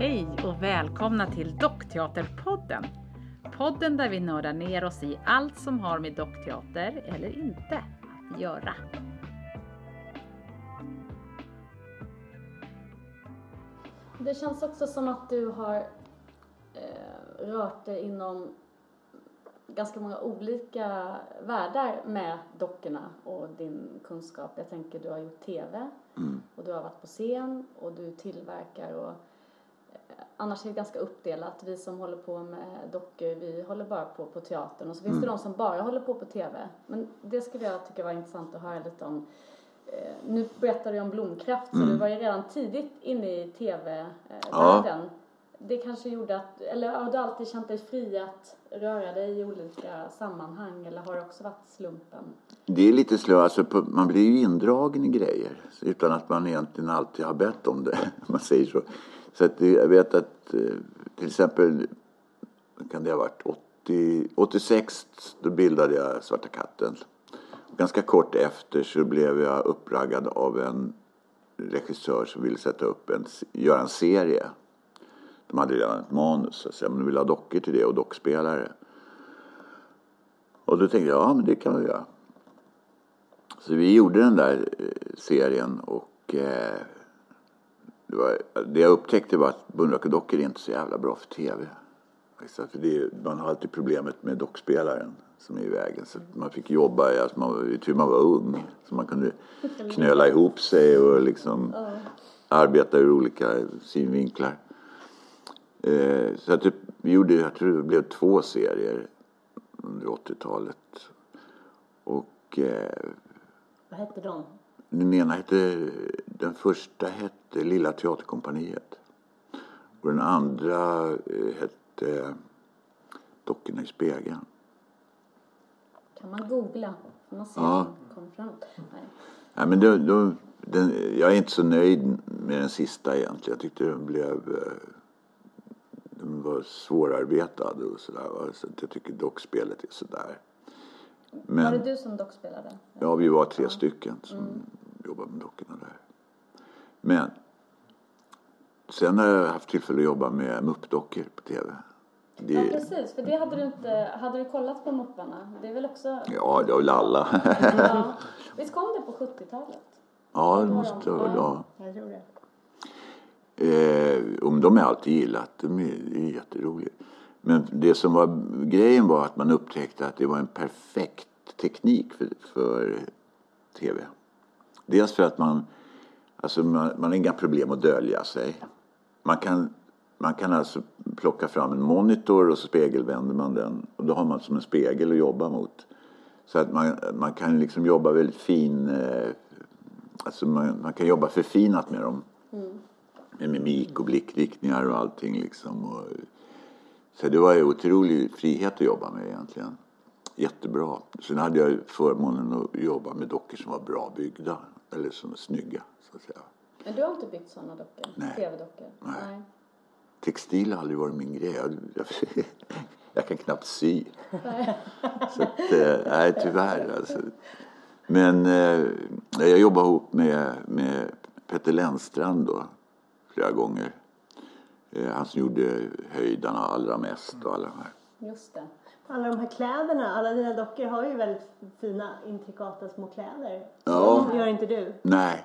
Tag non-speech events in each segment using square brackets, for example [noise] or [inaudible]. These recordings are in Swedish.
Hej och välkomna till Dockteaterpodden. Podden där vi nördar ner oss i allt som har med dockteater eller inte att göra. Det känns också som att du har eh, rört dig inom ganska många olika världar med dockorna och din kunskap. Jag tänker du har gjort TV och du har varit på scen och du tillverkar och annars är det ganska uppdelat. Vi som håller på med dockor, vi håller bara på på teatern och så finns det de som bara håller på på TV. Men det skulle jag tycka var intressant att höra lite om. Eh, nu berättar du om Blomkraft så du var ju redan tidigt inne i TV-världen. Det kanske gjorde att, eller har du alltid känt dig fri att röra dig i olika sammanhang eller har det också varit slumpen? Det är lite slö, alltså man blir ju indragen i grejer utan att man egentligen alltid har bett om det, [laughs] man säger så. Så att jag vet att eh, till exempel, kan det ha varit, 80, 86 då bildade jag Svarta katten. Ganska kort efter så blev jag uppraggad av en regissör som ville sätta upp en, göra en serie. De hade redan ett manus, så att säga, men de ville ha dockor till det och dockspelare. Och då tänkte jag, ja men det kan vi göra. Så vi gjorde den där eh, serien och eh, det, var, det jag upptäckte var att Bunrakedockor är inte så jävla bra för tv. Alltså, för är- man har alltid problemet med dockspelaren som är i vägen. Så man fick jobba, alltså man, tur man var ung. Så man kunde knöla ihop sig och liksom arbeta ur olika synvinklar. Eh, så att det, vi gjorde, jag tror det blev två serier under 80-talet. Och eh, Vad hette de? den ena hette, den första hette Lilla Teaterkompaniet. Och den andra eh, hette Dockorna i spegeln. Kan man googla? Man se Ja. om det kommer fram? Nej. Ja, men då, då, den, jag är inte så nöjd med den sista egentligen. Jag tyckte den blev... eh, Den var svårarbetad och sådär. Så jag tycker dockspelet är sådär. Var Men, det du som dockspelade? Ja, vi var tre stycken som jobbade med dockorna där. Men sen har jag haft tillfälle att jobba med muppdockor på tv. Det, Ja precis, för det hade du inte, hade du kollat på Mupparna? Det är väl också, ja, det har väl alla. ja. [laughs] Visst kom det på 70-talet? ja, det måste ha. Jag tror det. Eh, om de är alltid gillat. De är, det är jätteroligt. Men det som var grejen var att man upptäckte att det var en perfekt teknik för, för tv. Dels för att man, alltså man, man har inga problem att dölja sig. Man kan, man kan alltså plocka fram en monitor och så spegelvänder man den. Och då har man som en spegel att jobba mot. Så att man, man kan liksom jobba väldigt fin, eh, alltså man, man kan jobba förfinat med dem med mimik och blickriktningar och allting liksom. Och, så det var ju otrolig frihet att jobba med egentligen. Jättebra. Sen hade jag förmånen att jobba med dockor som var bra byggda. Eller som var snygga, så att säga. Men du har inte byggt sådana dockor? Nej. TV-dockor? Nej. Textil har aldrig varit min grej. Jag, jag, [laughs] jag kan knappt sy. [laughs] Så att, eh, nej, tyvärr alltså. Men eh, jag jobbade ihop med, med Petter Lennstrand då, flera gånger. Eh, han som gjorde Höjdarna allra mest och alla de här. Just det. Alla de här kläderna, alla dina dockor har ju väldigt fina intrikata små kläder. Ja. Det gör inte du. Nej.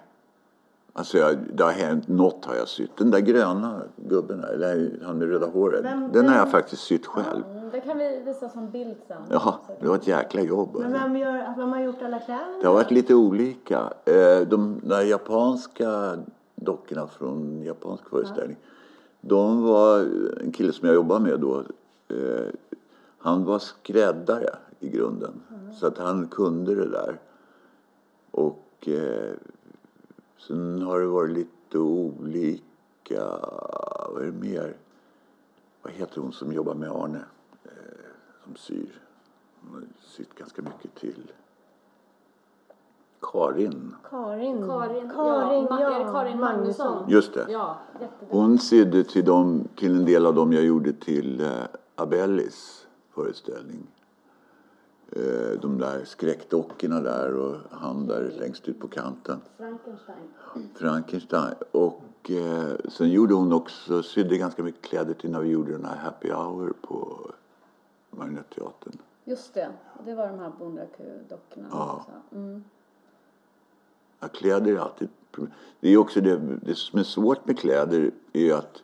Alltså jag, det har hänt, något har jag sytt. Den där gröna gubben, eller han med röda håret. Vem- den har jag faktiskt sytt själv. Mm, det kan vi visa som bild sen. Ja, det var ett jäkla jobb. Men alltså. vem, gör, vem har gjort alla kläderna? Det har varit lite olika. Eh, De där japanska dockorna från japansk föreställning. De var en kille som jag jobbade med då. eh, Han var skräddare i grunden. Så att han kunde det där. Och eh, sen har det varit lite olika. Vad är det mer? Vad heter hon som jobbar med Arne? Eh, Som syr. Hon har sytt ganska mycket till. Karin. Karin. Karin, Karin, ja, är det Karin Magnusson? Just det. Ja. Hon sydde till, dem, till en del av dem jag gjorde till eh, Abellis föreställning. Eh, de där skräckdockorna där och han där längst ut på kanten. Frankenstein. Frankenstein. Och eh, sen gjorde hon också, sydde ganska mycket kläder till när vi gjorde den här Happy Hour på Marionetteatern. Just det, det var de här Bondraku-dockorna. Ja. Mm. Ja, kläder är alltid. Det är också det, det som är svårt med kläder är att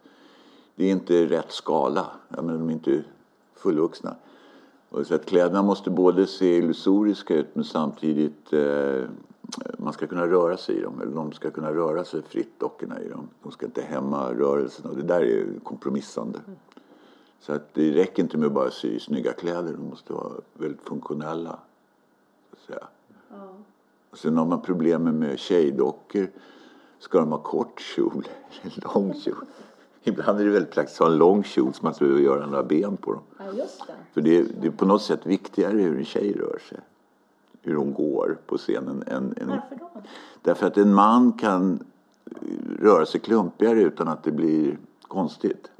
det är inte rätt skala. Jag menar, de är inte fullvuxna. Så att kläderna måste både se illusoriska ut men samtidigt eh, man ska kunna röra sig i dem. Eller de ska kunna röra sig fritt, dockorna i dem. De ska inte hämma rörelsen och det där är kompromissande. Så att det räcker inte med att bara sy snygga kläder. De måste vara väldigt funktionella. Så att. Och sen har man problemen med tjejdockor. Ska de ha kort kjol [laughs] eller lång kjol? Ibland är det väldigt praktiskt att ha en lång kjol så man inte behöver göra några ben på dem. Ja, just det. För det är, det är på något sätt viktigare hur en tjej rör sig. Hur hon går på scenen. Än, än, Varför då? därför att en man kan röra sig klumpigare utan att det blir konstigt.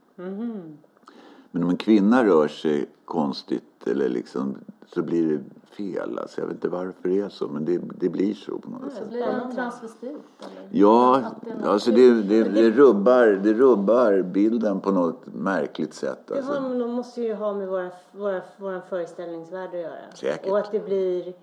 Men om en kvinna rör sig konstigt eller liksom, så blir det fel. Alltså, jag vet inte varför det är så men det, det blir så på något sätt. Blir det en transvestit? Eller? Ja, det alltså det, det, det, rubbar, det rubbar bilden på något märkligt sätt. Det Alltså. har, de måste ju ha med våra, våra, vår föreställningsvärld att göra. Säkert. Och att det blir,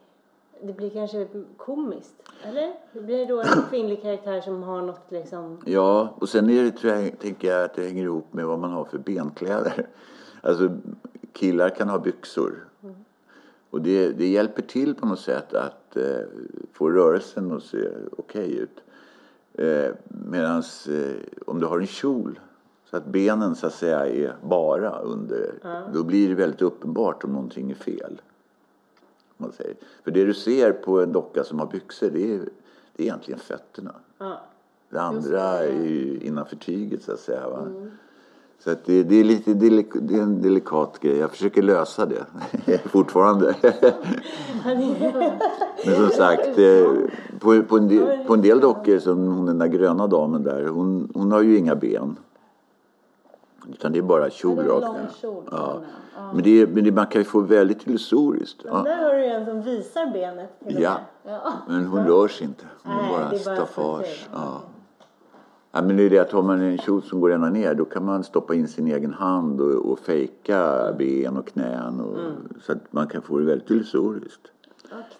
det blir kanske komiskt. Eller? Det blir då en kvinnlig karaktär som har något liksom... Ja, och sen är det, tror jag, tänker jag att det hänger ihop med vad man har för benkläder. Alltså killar kan ha byxor. Och det, det hjälper till på något sätt att eh, få rörelsen att se okej ut. Eh, Medan eh, om du har en kjol så att benen så att säga är bara under. Då blir det väldigt uppenbart om någonting är fel. Man säger. För det du ser på en docka som har byxor det är, det är egentligen fötterna. Ja. Det andra är ju innanför tyget så att säga. Va? Så att det, det, är lite det är en delikat grej. Jag försöker lösa det [laughs] fortfarande. [laughs] Men som sagt, eh, på, på, en del, på en del dockor som hon den där gröna damen där, hon, hon har ju inga ben. Utan det är bara kjol rakt ner. Ja. Men, det, är- men det, man kan ju få väldigt illusoriskt. Men där har du en som visar benet till Ja. Ja. men hon rör sig inte. Hon Nej, är bara det är bara staffage. Ja. Ja, men det är det att har man en kjol som går ända ner då kan man stoppa in sin egen hand och, och fejka ben och knän. Och, Så att man kan få det väldigt illusoriskt.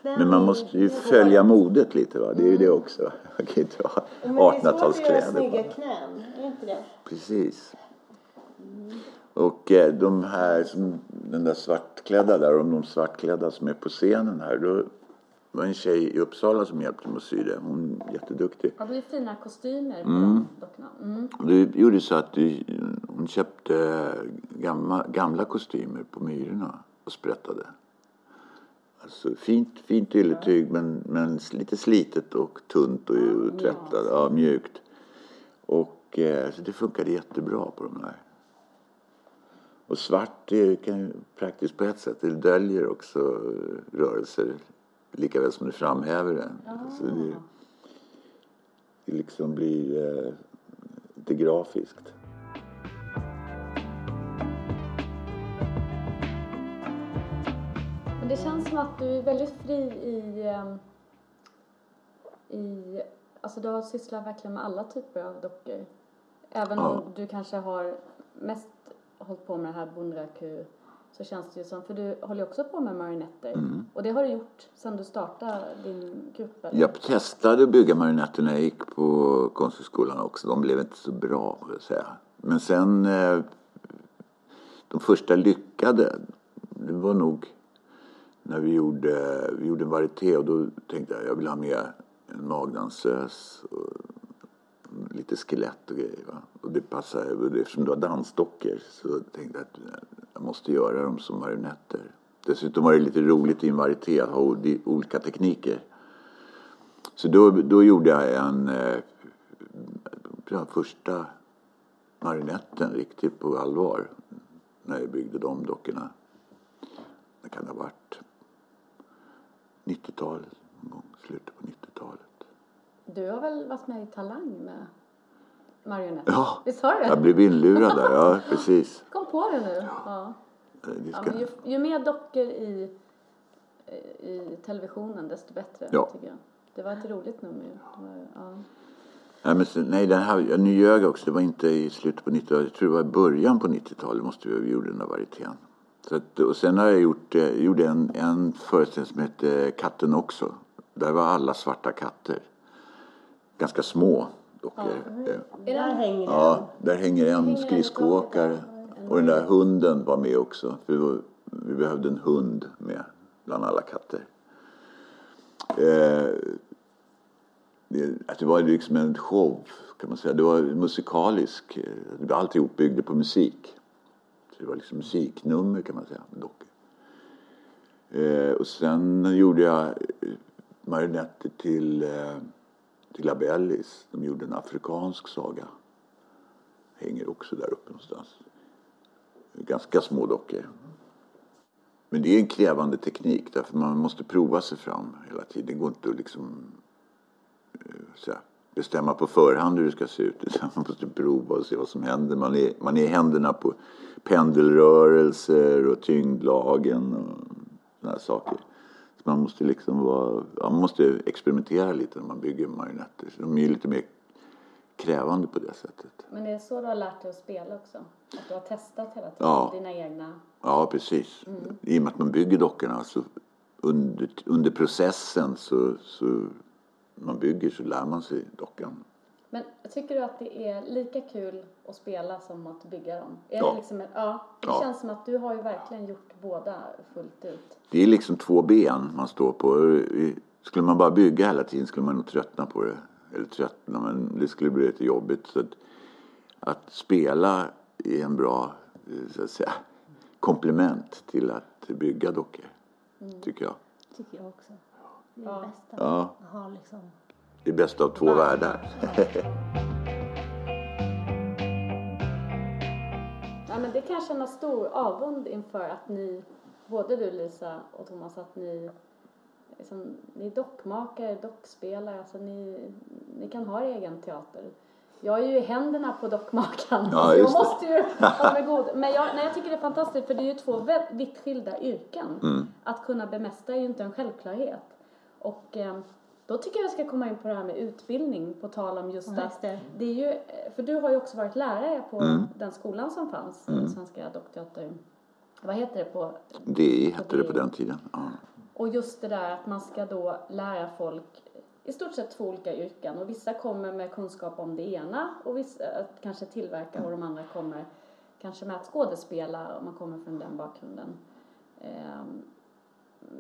Men man måste ju följa modet lite va. Det är ju det också. Man kan ju inte ha Men det är svårt att göra 1800-talskläder snygga knän, är inte det? Precis. Och eh, de här, som, den där svartklädda där, och de svartklädda som är på scenen här. Då var en tjej i Uppsala som hjälpte mig att sy det. Hon är jätteduktig. Ja, det är fina kostymer på de dockorna. Mm. Och det gjorde så att det, hon köpte gamla, gamla kostymer på Myrorna och sprättade. Alltså fint, fint ylletyg men, men lite slitet och tunt och mjukt. tvättat. Ja, mjukt. Och eh, så det funkade jättebra på de där. Och svart det kan ju praktiskt på ett sätt. Det döljer också rörelser lika väl som det framhäver det. Så det, det liksom blir eh, lite grafiskt. Men det känns som att du är väldigt fri i, ehm, i alltså du har sysslat verkligen med alla typer av dockor. Även Ja. om du kanske har mest hållit på med det här Bunraku så känns det ju som, för du håller ju också på med marionetter. Mm. Och det har du gjort sedan du startade din grupp eller? Jag testade att bygga marionetter när jag gick på Konsthögskolan också. De blev inte så bra, får jag säga. Men sen, eh, de första lyckade, det var nog när vi gjorde, vi gjorde en varieté och då tänkte jag jag vill ha med en magdansös och lite skelett och grejer. Va? Och det passade, eftersom det var dansdockor så tänkte jag att jag måste göra dem som marionetter. Dessutom var det lite roligt i en varieté att ha olika tekniker. Så då, då gjorde jag en eh, den första marionetten riktigt på allvar. När jag byggde de dockorna. Det kan ha varit 90-talet, någon gång, slutet på 90-talet. Du har väl varit med i Talang med marionetter? Ja, Visst har det? jag blev inlurad där, ja [laughs] precis. Kom på det nu. Ja. Ja, ska, ju, ju mer dockor i, i televisionen desto bättre Ja. tycker jag. Det var ett roligt nummer. var, ja. Nej, men, sen- nej den här, nu ljög jag också. Det var inte i slutet på 90-talet. Jag tror det var i början på 90-talet måste vi, vi gjorde den där varietén. Så att, och sen har jag gjort, eh, gjorde en, en föreställning som hette Katten också. Där var alla svarta katter. Ganska små dockor. Eh, Där hänger Ja, där hänger en skridskoåkare. Och den där hunden var med också. För vi, behövde en hund med bland alla katter. Eh, det, var liksom en show kan man säga. Det var musikalisk. eh, Det var alltihop byggde på musik. Så det var liksom musiknummer kan man säga. Dockor. Eh, och sen gjorde jag eh, marionetter till, eh, till Labellis. De gjorde en afrikansk saga. Hänger också där uppe någonstans. Ganska små dockor. Men det är en krävande teknik därför man måste prova sig fram hela tiden. Det går inte att liksom eh, så här, bestämma på förhand hur det ska se ut. Utan man måste prova och se vad som händer. Man är, man är i händerna på pendelrörelser och tyngdlagen och sådana saker. Man måste liksom vara, ja, man måste experimentera lite när man bygger marionetter. Så de är ju lite mer krävande på det sättet. Men det är så du har lärt dig att spela också? Att du har testat hela tiden? Ja. Dina egna? Ja, precis. I och med att man bygger dockorna så under, under processen så, så man bygger så lär man sig dockan. Men tycker du att det är lika kul att spela som att bygga dem? Är Ja. Det, liksom en, ja, det Ja. känns som att du har ju verkligen gjort båda fullt ut. Det är liksom två ben man står på. Skulle man bara bygga hela tiden skulle man nog tröttna på det. Eller tröttna, men det skulle bli lite jobbigt. Så att, att spela är en bra eh, så att säga, komplement till att bygga dockor. Tycker jag. Tycker jag också. Det är Ja. det bästa. Ja, Att ha liksom... det är bäst av två världar. Ja, men det kan jag känna stor avund inför att ni, både du Lisa och Thomas, att ni, liksom, ni är dockmakare, dockspelare, alltså ni, ni kan ha er egen teater. Jag är ju i händerna på dockmakaren. Ja, jag måste ju [laughs] mig god. Men jag, nej, jag tycker det är fantastiskt för det är ju två vitt skilda yrken. Mm. Att kunna bemästra är ju inte en självklarhet. Och eh, då tycker jag vi ska komma in på det här med utbildning på tal om just Ja, att det. det är ju, för du har ju också varit lärare på Mm. den skolan som fanns, Svenska dockteater. Vad heter det på? Det hette det på den tiden. Ja. Och just det där att man ska då lära folk i stort sett två olika yrken och vissa kommer med kunskap om det ena och vissa att kanske tillverka och de andra kommer kanske med att skådespela om man kommer från den bakgrunden. Ehm,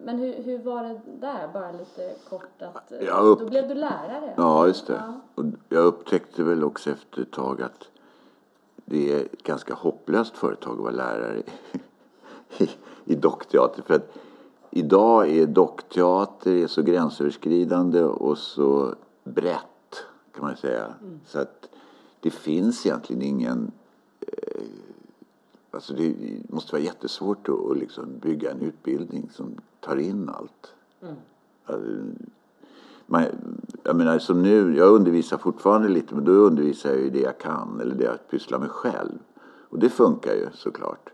Men hur, hur var det där, bara lite kort att eh, upp- då blev du lärare? Ja, just det. Ja. Och jag upptäckte väl också efter ett tag att det är ett ganska hopplöst företag att vara lärare i, i dockteater. För att idag är dockteater är så gränsöverskridande och så brett kan man säga. Så att det finns egentligen ingen Alltså det måste vara jättesvårt att, att liksom bygga en utbildning som tar in allt. Alltså, man, jag menar som nu, jag undervisar fortfarande lite men då undervisar jag ju det jag kan eller det jag pysslar med själv. Och det funkar ju såklart.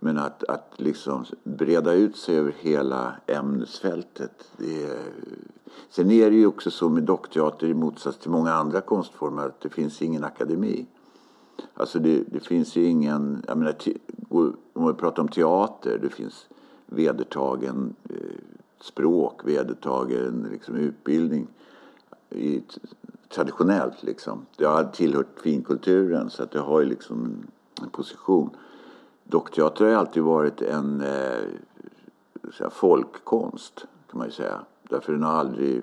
Men att, att liksom breda ut sig över hela ämnesfältet. Det är... Sen är det ju också så med dockteater i motsats till många andra konstformer att det finns ingen akademi. Alltså det, det finns ju ingen, jag menar, te, om vi pratar om teater, det finns vedertagen eh, språk, vedertagen liksom, utbildning i, traditionellt liksom. Det har tillhört finkulturen så att det har ju liksom en, en position. Dockteater har ju alltid varit en eh, folkkonst kan man ju säga. Därför den har aldrig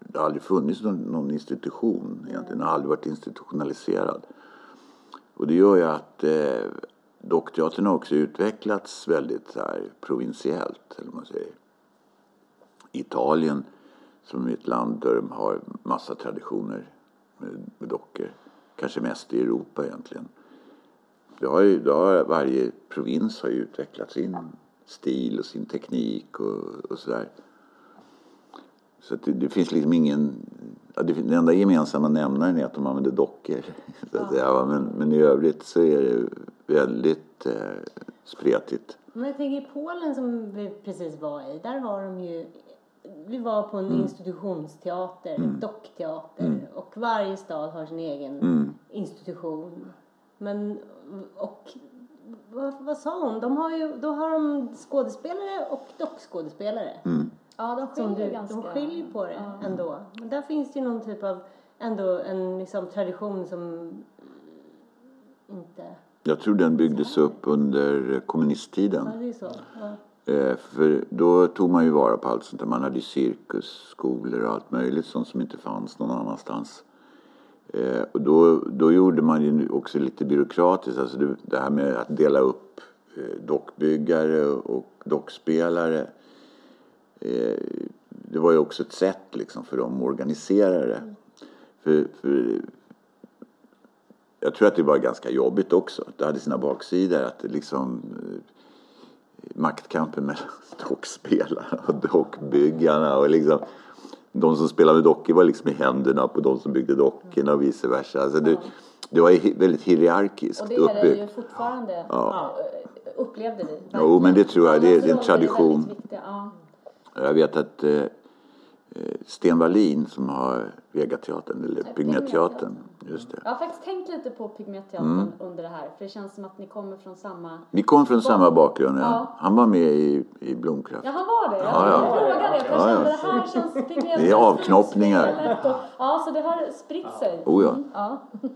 det har aldrig funnits någon, någon institution egentligen. Den har aldrig varit institutionaliserad. Och det gör ju att eh, dockteatern har också utvecklats väldigt så här, provinsiellt, eller man säger. Italien, som är ett land där de har massa traditioner med, med dockor. Kanske mest i Europa egentligen. Det har ju, det har, varje provins har ju utvecklat sin stil och sin teknik och, och sådär. Så att det, det finns liksom ingen... Ja, det, den enda gemensamma nämnaren är att de använder dockor. Så att va. Men, men i övrigt så är det väldigt eh, spretigt. Men jag tänker i Polen som vi precis var i, där har de ju vi var på en Mm. institutionsteater, dockteater och varje stad har sin egen Mm. institution. Men, och vad, vad sa hon? De har ju, då har de skådespelare och dockskådespelare. Mm. Ja, de skiljer du, ganska... de skiljer på det Ja. ändå. Men där finns det ju någon typ av, ändå en liksom tradition som inte, Jag tror den byggdes upp under ja kommunisttiden. det är så. Ja. Eh, För då tog man ju vara på allt sånt där. Man hade ju cirkusskolor och allt möjligt sånt som inte fanns någon annanstans. Eh, Och då, då gjorde man ju också lite byråkratiskt. Alltså det, det här med att dela upp eh, dockbyggare och dockspelare. Eh, Det var ju också ett sätt liksom för dem att organisera det. För, för jag tror att det var ganska jobbigt också. Det hade sina baksidor. Att liksom eh, maktkampen mellan [laughs] dockspelarna och dockbyggarna. Och liksom, de som spelade med dockor var liksom i händerna på de som byggde dockorna och vice versa. Alltså det, det var väldigt hierarkiskt Och det är det ju fortfarande, Ja. eh, upplevde vi. Jo, men det tror jag. Det är- är en tradition. Jag vet att eh, eh, Sten Wallin som har Vegateatern, eller Pygméteatern. Just det. Jag har faktiskt tänkt lite på Pygméteatern Mm. under det här, för det känns som att ni kommer från samma... Vi kom från samma bakgrund. Ja. Ja. Han var med i, i Blomkraft. Ja, han var det? Jag Ja, ja. frågade det, för jag Ja, ja. det här känns Pygméteatern. Det är avknoppningar. Och- Ja, så det har spritt sig. Oh, ja. Mm, ja. [laughs]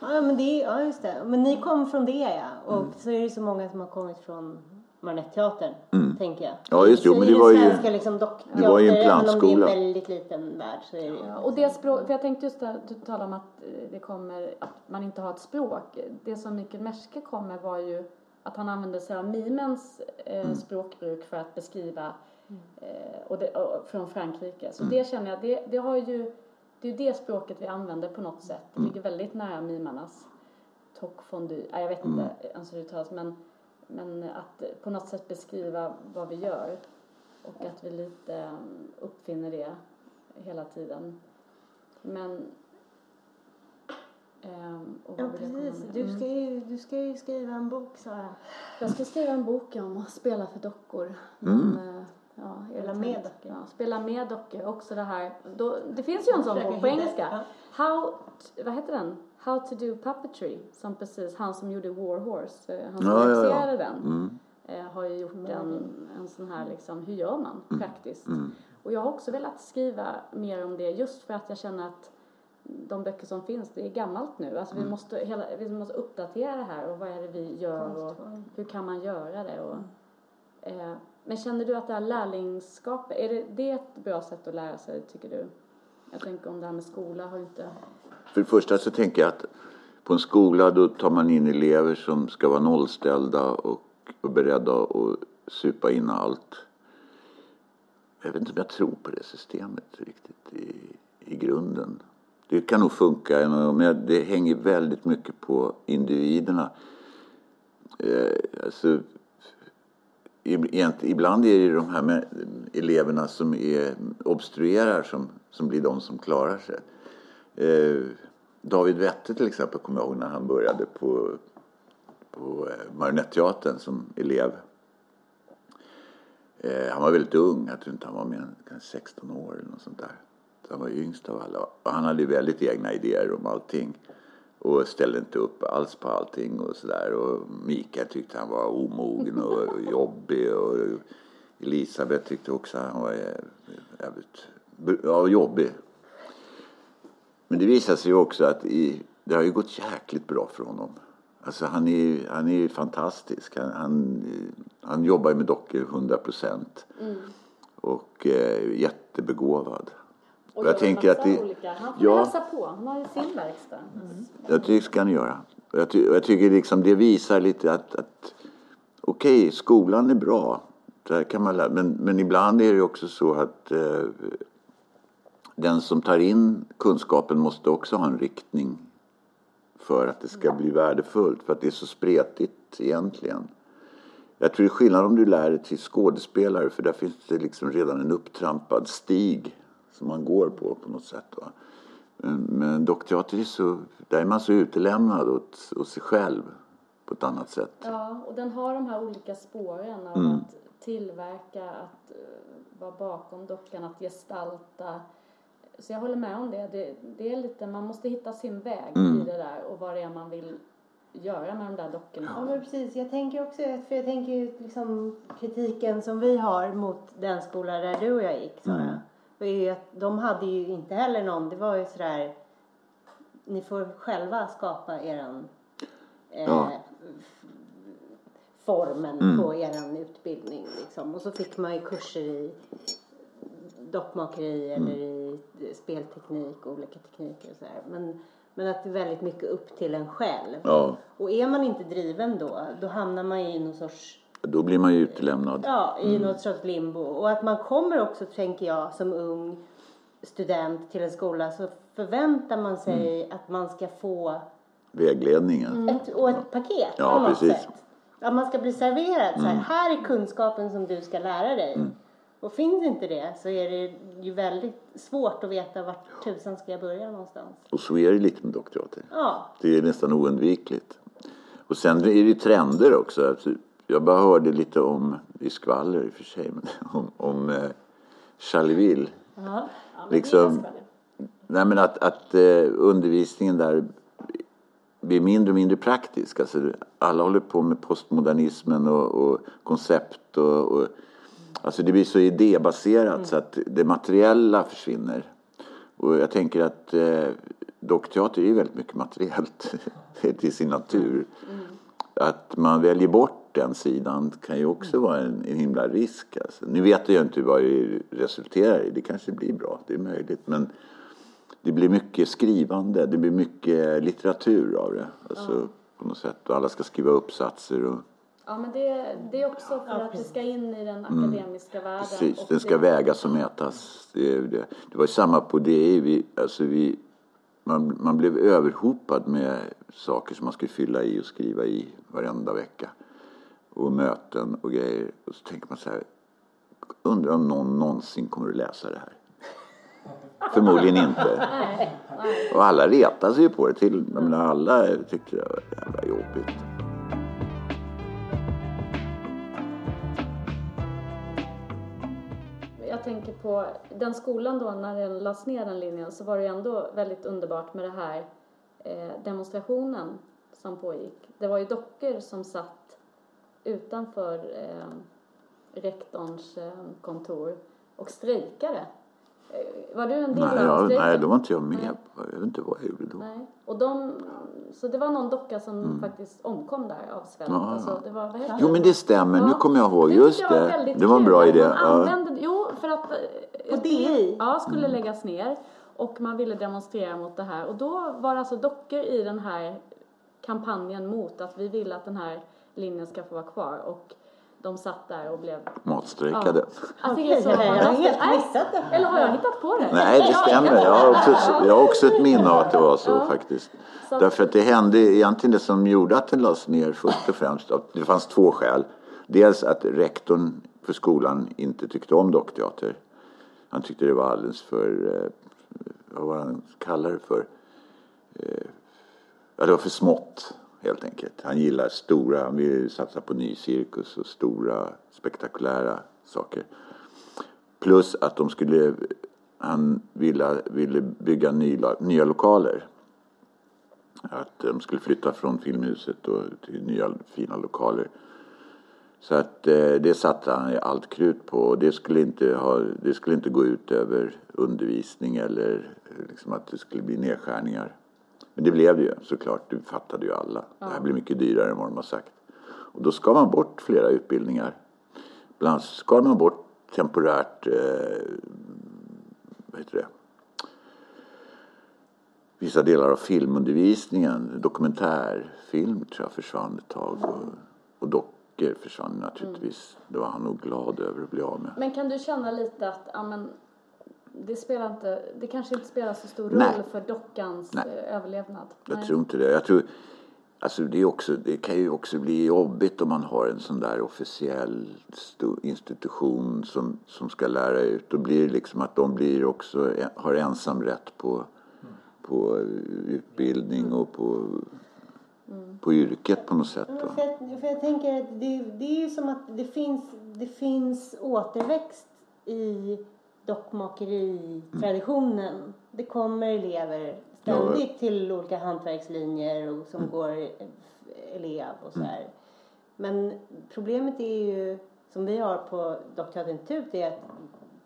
Ja, men det, är- ja, just det. Men ni kom från det ja. Och Mm. så är det så många som har kommit från Marionetteatern, tänker jag. Mm. Ja, just det. Men det var ju- svenska liksom dockteater, det var ju en även om det är plantskola. en väldigt liten värld så är det ju. Ja, Och det språk, för jag tänkte just där, du talade om att eh, det kommer, att man inte har ett språk. Det som Mikael Merske kom med var ju att han använde sig av mimens eh, språkbruk för att beskriva eh, och det, och, från Frankrike. Så det känner jag, det, det har ju, det är ju det språket vi använder på något sätt. Det ligger väldigt nära mimarnas toc fondu, nej, jag vet inte ens hur det uttalas men, men att på något sätt beskriva vad vi gör och att vi lite eh, uppfinner det hela tiden. Men... och Ja, precis. Du Mm. ska, ju, du ska ju skriva en bok, Sara. Jag ska skriva en bok om att spela för dockor. Mm. Men, eh, ja, Spela med dockor. Ja, spela med dockor. Också det här. Då, det finns ju en sån bok på engelska. How, t- vad heter den? How to do puppetry. Som precis han som gjorde War Horse, eh, han som Ja, ja, ja. regisserade den. Mm. eh, har ju gjort en, en sån här liksom, hur gör man Mm. praktiskt? Och jag har också velat skriva mer om det just för att jag känner att de böcker som finns, det är gammalt nu. Alltså Mm. vi, måste hela, vi måste uppdatera det här och vad är det vi gör och hur kan man göra det? Och, Mm. eh, men känner du att det här lärlingskapet, är det, det är ett bra sätt att lära sig tycker du? Jag tänker om det här med skola har inte... För det första så tänker jag att på en skola då tar man in elever som ska vara nollställda och, och beredda att supa in allt. Jag vet inte om jag tror på det systemet riktigt i, i grunden. Det kan nog funka, men det hänger väldigt mycket på individerna. Eh, alltså, ibland är det de här med eleverna som är, obstruerar som, som blir de som klarar sig. Eh, David Wette till exempel kommer jag ihåg när han började på, på eh, Marionetteatern som elev. Eh, han var väldigt ung, jag tror inte han var mer än kanske 16 år eller något sånt där. Så han var yngst av alla. Och han hade väldigt egna idéer om allting. Och ställde inte upp alls på allting och sådär. Och Mikael tyckte han var omogen och [laughs] jobbig. Och Elisabeth tyckte också han var jävligt ja, jobbig. Men det visar sig också att i, det har ju gått jäkligt bra för honom. Alltså han är, han är fantastisk. Han, han, han jobbar med dockor 100 procent. Och eh, jättebegåvad. Och jag gör tänker att det- olika. Han får ja. hälsa på, han har ju sin verkstad. Jag tycker det ska han göra. Och Jag, ty, och jag tycker liksom det visar lite att, att okej, skolan är bra. Där kan man lära, men, men ibland är det också så att eh, den som tar in kunskapen måste också ha en riktning för att det ska bli värdefullt. För att det är så spretigt egentligen. Jag tror det är skillnad om du lär dig till skådespelare för där finns det liksom redan en upptrampad stig som man går på på något sätt. Va? Men, men dockteater är så, där är man så utelämnad åt, åt sig själv på ett annat sätt. Ja, och den har de här olika spåren av Mm. att tillverka, att eh, vara bakom dockan, att gestalta. Så jag håller med om det. det. Det är lite, man måste hitta sin väg Mm. i det där och vad det är man vill göra med de där dockorna. Ja men precis, jag tänker också, för jag tänker ju liksom kritiken som vi har mot den skola där du och jag gick Sara. Mm. De hade ju inte heller någon, det var ju sådär, ni får själva skapa eran eh, Ja. formen Mm. på eran utbildning liksom. Och så fick man ju kurser i dockmakeri Mm. eller i spelteknik och olika tekniker och sådär. Men, men att det är väldigt mycket upp till en själv. Ja, Och är man inte driven då, då hamnar man ju i någon sorts, då blir man ju utelämnad. ja, i något sorts limbo. Och att man kommer också, tänker jag, som ung student till en skola så förväntar man sig att man ska få Vägledningen. ett, och ett paket Ja, på något precis. sätt. Att man ska bli serverad så här, här är kunskapen som du ska lära dig. Och finns inte det så är det ju väldigt svårt att veta vart tusan ska jag börja någonstans. Och så är det lite med dockteater. Ja, Det är nästan oundvikligt. Och sen är det ju trender också. Jag bara hörde lite om, i skvaller i och för sig, men [laughs] om, om eh, Charleville. ja. Liksom, nej men att, att eh, undervisningen där blir mindre och mindre praktisk. Alltså, alla håller på med postmodernismen och, och koncept och, och alltså det blir så idébaserat så att det materiella försvinner. Och jag tänker att eh, dockteater är ju väldigt mycket materiellt [laughs] till sin natur. Att man väljer bort den sidan kan ju också vara en, en himla risk. Alltså. Nu vet jag inte vad det resulterar i. Det kanske blir bra, det är möjligt. Men det blir mycket skrivande, det blir mycket litteratur av det. Alltså, på något sätt. Och alla ska skriva uppsatser. Och, Ja, men det, det är också för Ja, att det ska in i den akademiska världen. precis, och den ska det- vägas och mätas. Det, är det. det var ju samma på DI. Vi, alltså vi, man, man blev överhopad med saker som man skulle fylla i och skriva i varenda vecka. Och möten och grejer. Och så tänker man så här, undrar om någon någonsin kommer att läsa det här. [laughs] Förmodligen inte. Och alla retade sig ju på det till. Jag menar, alla tyckte det var jävla jobbigt. Jag tänker på den skolan då, när den lades ner den linjen så var det ändå väldigt underbart med det här eh, demonstrationen som pågick. Det var ju dockor som satt utanför eh, rektorns eh, kontor och strejkade. Eh, var du en del Nej, av strejken? nej, då var inte jag med. Nej. på. Jag vet inte vad jag gjorde då. Nej. Och de, så det var någon docka som faktiskt omkom där av svält. Mm. Ja. Alltså, det var, vad heter Jo men det stämmer, nu Ja. kommer jag ihåg. Det Just jag var det. väldigt Det var en bra idé. Man Ja. använde, jo, för att eh, Och DI? Ja, Mm. skulle läggas ner. Och man ville demonstrera mot det här. Och då var det alltså dockor i den här kampanjen mot att vi ville att den här linjen ska få vara kvar. Och de satt där och blev... Matstrejkade. Jag tycker det är så Jag har fantastiskt. helt Nej, missat det. Eller har jag hittat på det? Nej, det stämmer. Jag har också, jag har också ett minne av att det var så Ja. faktiskt. Så- Därför att det hände egentligen det som gjorde att den lades ner först och främst. att Det fanns två skäl. Dels att rektorn för skolan inte tyckte om dockteater. Han tyckte det var alldeles för, eh, vad var han kallade det för? Eh, ja, det var för smått helt enkelt. Han gillar stora, han vill satsa på ny cirkus och stora spektakulära saker. Plus att de skulle, han ville, ville bygga nya, nya lokaler. Att de skulle flytta från Filmhuset och till nya fina lokaler. Så att eh, det satte han allt krut på och det skulle inte, ha, det skulle inte gå ut över undervisning eller liksom att det skulle bli nedskärningar. Men det blev det ju såklart, det fattade ju alla. Det här blir mycket dyrare än vad de har sagt. Och då skar man bort flera utbildningar. Bland annat skar man bort temporärt, eh, vad heter det? Vissa delar av filmundervisningen, dokumentärfilm tror jag försvann ett tag. Och, och dockor försvann naturligtvis. Det var han nog glad över att bli av med. Men kan du känna lite att, ja men, det spelar inte, det kanske inte spelar så stor roll Nej. för dockans Nej. eh, överlevnad? Jag tror inte det. Jag tror, alltså det, är också, det kan ju också bli jobbigt om man har en sån där officiell institution som, som ska lära ut. Då blir det liksom att de blir också, har ensam rätt på, på utbildning och på på yrket på något sätt. Ja. För jag, för jag tänker att det, det är ju som att det finns, det finns återväxt i dockmakeritraditionen. Det kommer elever ständigt till olika hantverkslinjer och som går eh, elev och så här. Men problemet är ju, som vi har på Dockteaterinstitut, är att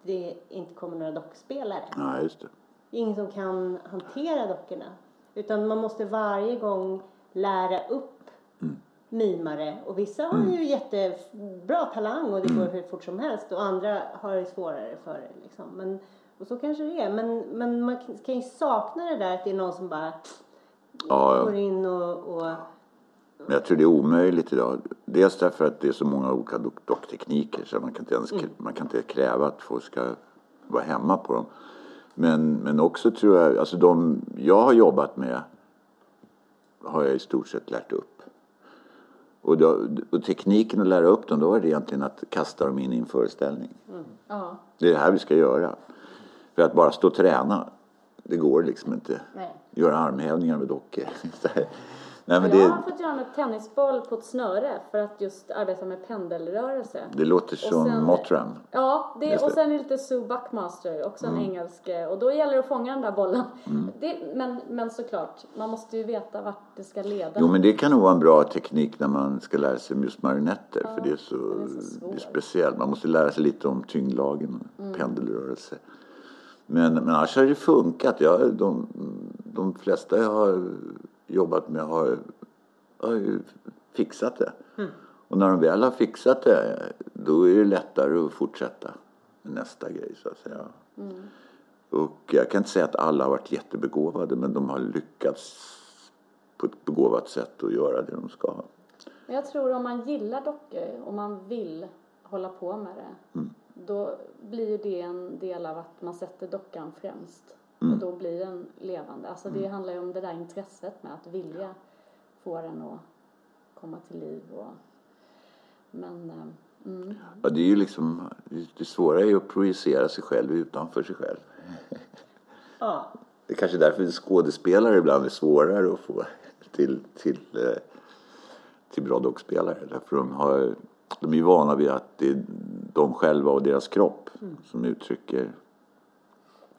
det inte kommer några dockspelare. Ja, just det. Det är ingen som kan hantera dockorna. Utan man måste varje gång lära upp mimare. Och vissa har ju jättebra talang och det går hur fort som helst. Och andra har det svårare för det. Liksom. Men, och så kanske det är. Men, men man kan ju sakna det där att det är någon som bara Ja, går in och, och Men jag tror det är omöjligt idag. Dels därför att det är så många olika dock- docktekniker så man kan, inte ens, man kan inte kräva att folk ska vara hemma på dem. Men, men också tror jag, alltså de jag har jobbat med har jag i stort sett lärt upp. Och, då, och tekniken att lära upp dem, då var det egentligen att kasta dem in i en föreställning. Ja. Det är det här vi ska göra. För att bara stå och träna, det går liksom inte. Nej. Göra armhävningar med dockor. [laughs] Nej, men jag det, har fått göra en tennisboll på ett snöre för att just arbeta med pendelrörelse. det låter som sen- Mottram. Ja, det, Just och det. sen lite Sue Buckmaster, också en engelsk. Och då gäller det att fånga den där bollen. Det, men, men såklart, man måste ju veta vart det ska leda. Jo men det kan nog vara en bra teknik när man ska lära sig just marionetter. för det är så, den är så det är speciellt. Man måste lära sig lite om tyngdlagen och pendelrörelse. Men, men annars har det funkat. Jag, de, de flesta jag har jobbat med har, har ju fixat det. Och när de väl har fixat det då är det lättare att fortsätta med nästa grej så att säga. Och jag kan inte säga att alla har varit jättebegåvade men de har lyckats på ett begåvat sätt att göra det de ska. Men jag tror om man gillar dockor och man vill hålla på med det. Mm. Då blir det en del av att man sätter dockan främst. Mm. Och då blir den levande. Alltså det handlar ju om det där intresset med att vilja få den att komma till liv. Och... Men, eh, mm. Ja, det är ju liksom, det svåra är ju att projicera sig själv utanför sig själv. ja, Det är kanske därför skådespelare ibland är svårare att få till, till, eh, till bra dockspelare. Därför de, har, de är ju vana vid att det är de själva och deras kropp som uttrycker.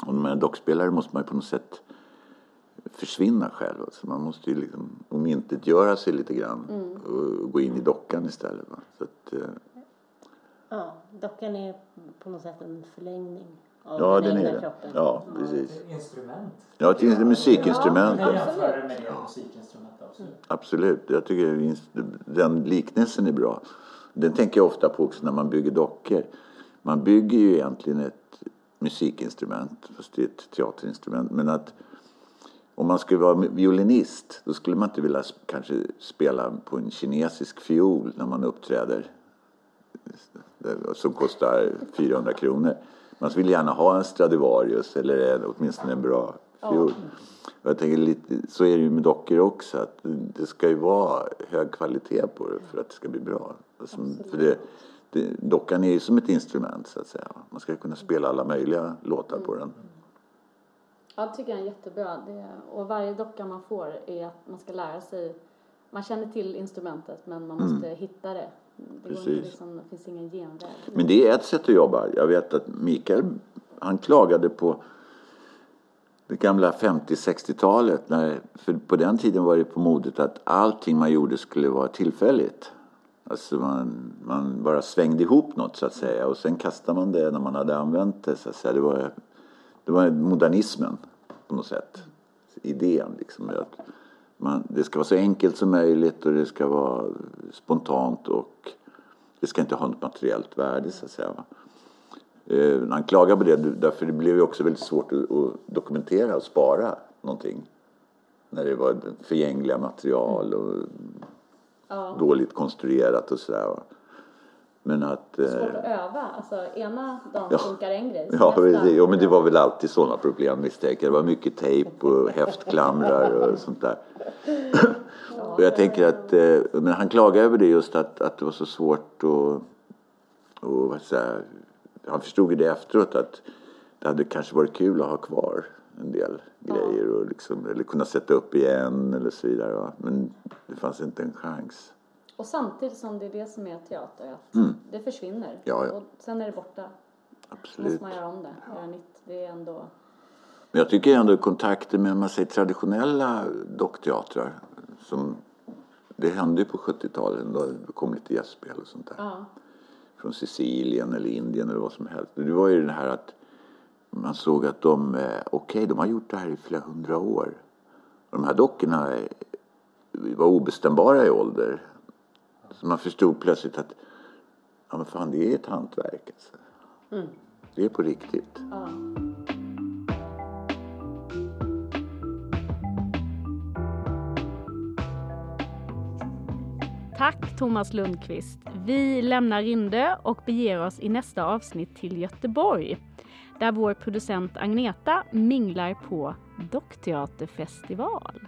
Och med en dockspelare måste man ju på något sätt försvinna själv. Så man måste ju liksom omintetgöra sig lite grann och gå in i dockan istället. Va? Så att, eh, ja, dockan är på något sätt en förlängning av ja, den, den egna är kroppen. Ja, precis. Ett instrument. Ja, ett musikinstrument. Jag kan Ja. jämföra det med det musikinstrument absolut. Absolut, jag tycker den liknelsen är bra. Den tänker jag ofta på också när man bygger dockor. Man bygger ju egentligen ett musikinstrument, fast det är ett teaterinstrument. Men att om man skulle vara violinist, då skulle man inte vilja kanske spela på en kinesisk fiol när man uppträder. Som kostar 400 kronor. Man vill gärna ha en Stradivarius eller åtminstone en bra fiol. Och jag tänker lite, så är det ju med dockor också. Att det ska ju vara hög kvalitet på det för att det ska bli bra. Alltså, för det, det, dockan är ju som ett instrument så att säga. Man ska kunna spela alla möjliga låtar på den. Ja, det tycker jag är jättebra. Det, och varje docka man får är att man ska lära sig. Man känner till instrumentet men man måste hitta det. Det, Precis. liksom, det finns ingen genväg. Men det är ett sätt att jobba. Jag vet att Mikael, han klagade på det gamla 50-60-talet. När, för på den tiden var det på modet att allting man gjorde skulle vara tillfälligt. Alltså man, man bara svängde ihop något så att säga och sen kastade man det när man hade använt det. Så att säga. Det, var, det var modernismen på något sätt. Idén liksom. Att man, det ska vara så enkelt som möjligt och det ska vara spontant och det ska inte ha något materiellt värde så att säga. Eh, han klagar på det därför det blev ju också väldigt svårt att, att dokumentera och spara någonting. När det var förgängliga material och Ja. dåligt konstruerat och sådär. Men att... eh, Svårt att öva. Alltså ena dagen Ja. funkar en grej. Ja, precis. jo, men det var väl alltid sådana problem misstänker. Det var mycket tejp och häftklamrar och [laughs] sånt där. Och jag tänker att, eh, men han klagade över det just att, att det var så svårt att, och vad säga, han förstod ju det efteråt att det hade kanske varit kul att ha kvar en del grejer och liksom, eller kunna sätta upp igen eller så vidare. Va? Men det fanns inte en chans. Och samtidigt som det är det som är teater, att Mm. det försvinner. Ja, ja. Och sen är det borta. Absolut. måste man göra om det, göra nytt. Det är ändå... Men jag tycker ändå kontakter med man säger, traditionella dockteatrar som det hände ju på 70-talet då det kom lite gästspel och sånt där. Ja. Från Sicilien eller Indien eller vad som helst. Det var ju det här att man såg att de, eh, okej de har gjort det här i flera hundra år. Och de här dockorna eh, var obestämbara i ålder. Så man förstod plötsligt att ja men fan det är ett hantverk alltså. Det är på riktigt. ja. Tack Thomas Lundqvist. Vi lämnar Rindö och beger oss i nästa avsnitt till Göteborg där vår producent Agneta minglar på Dockteaterfestival.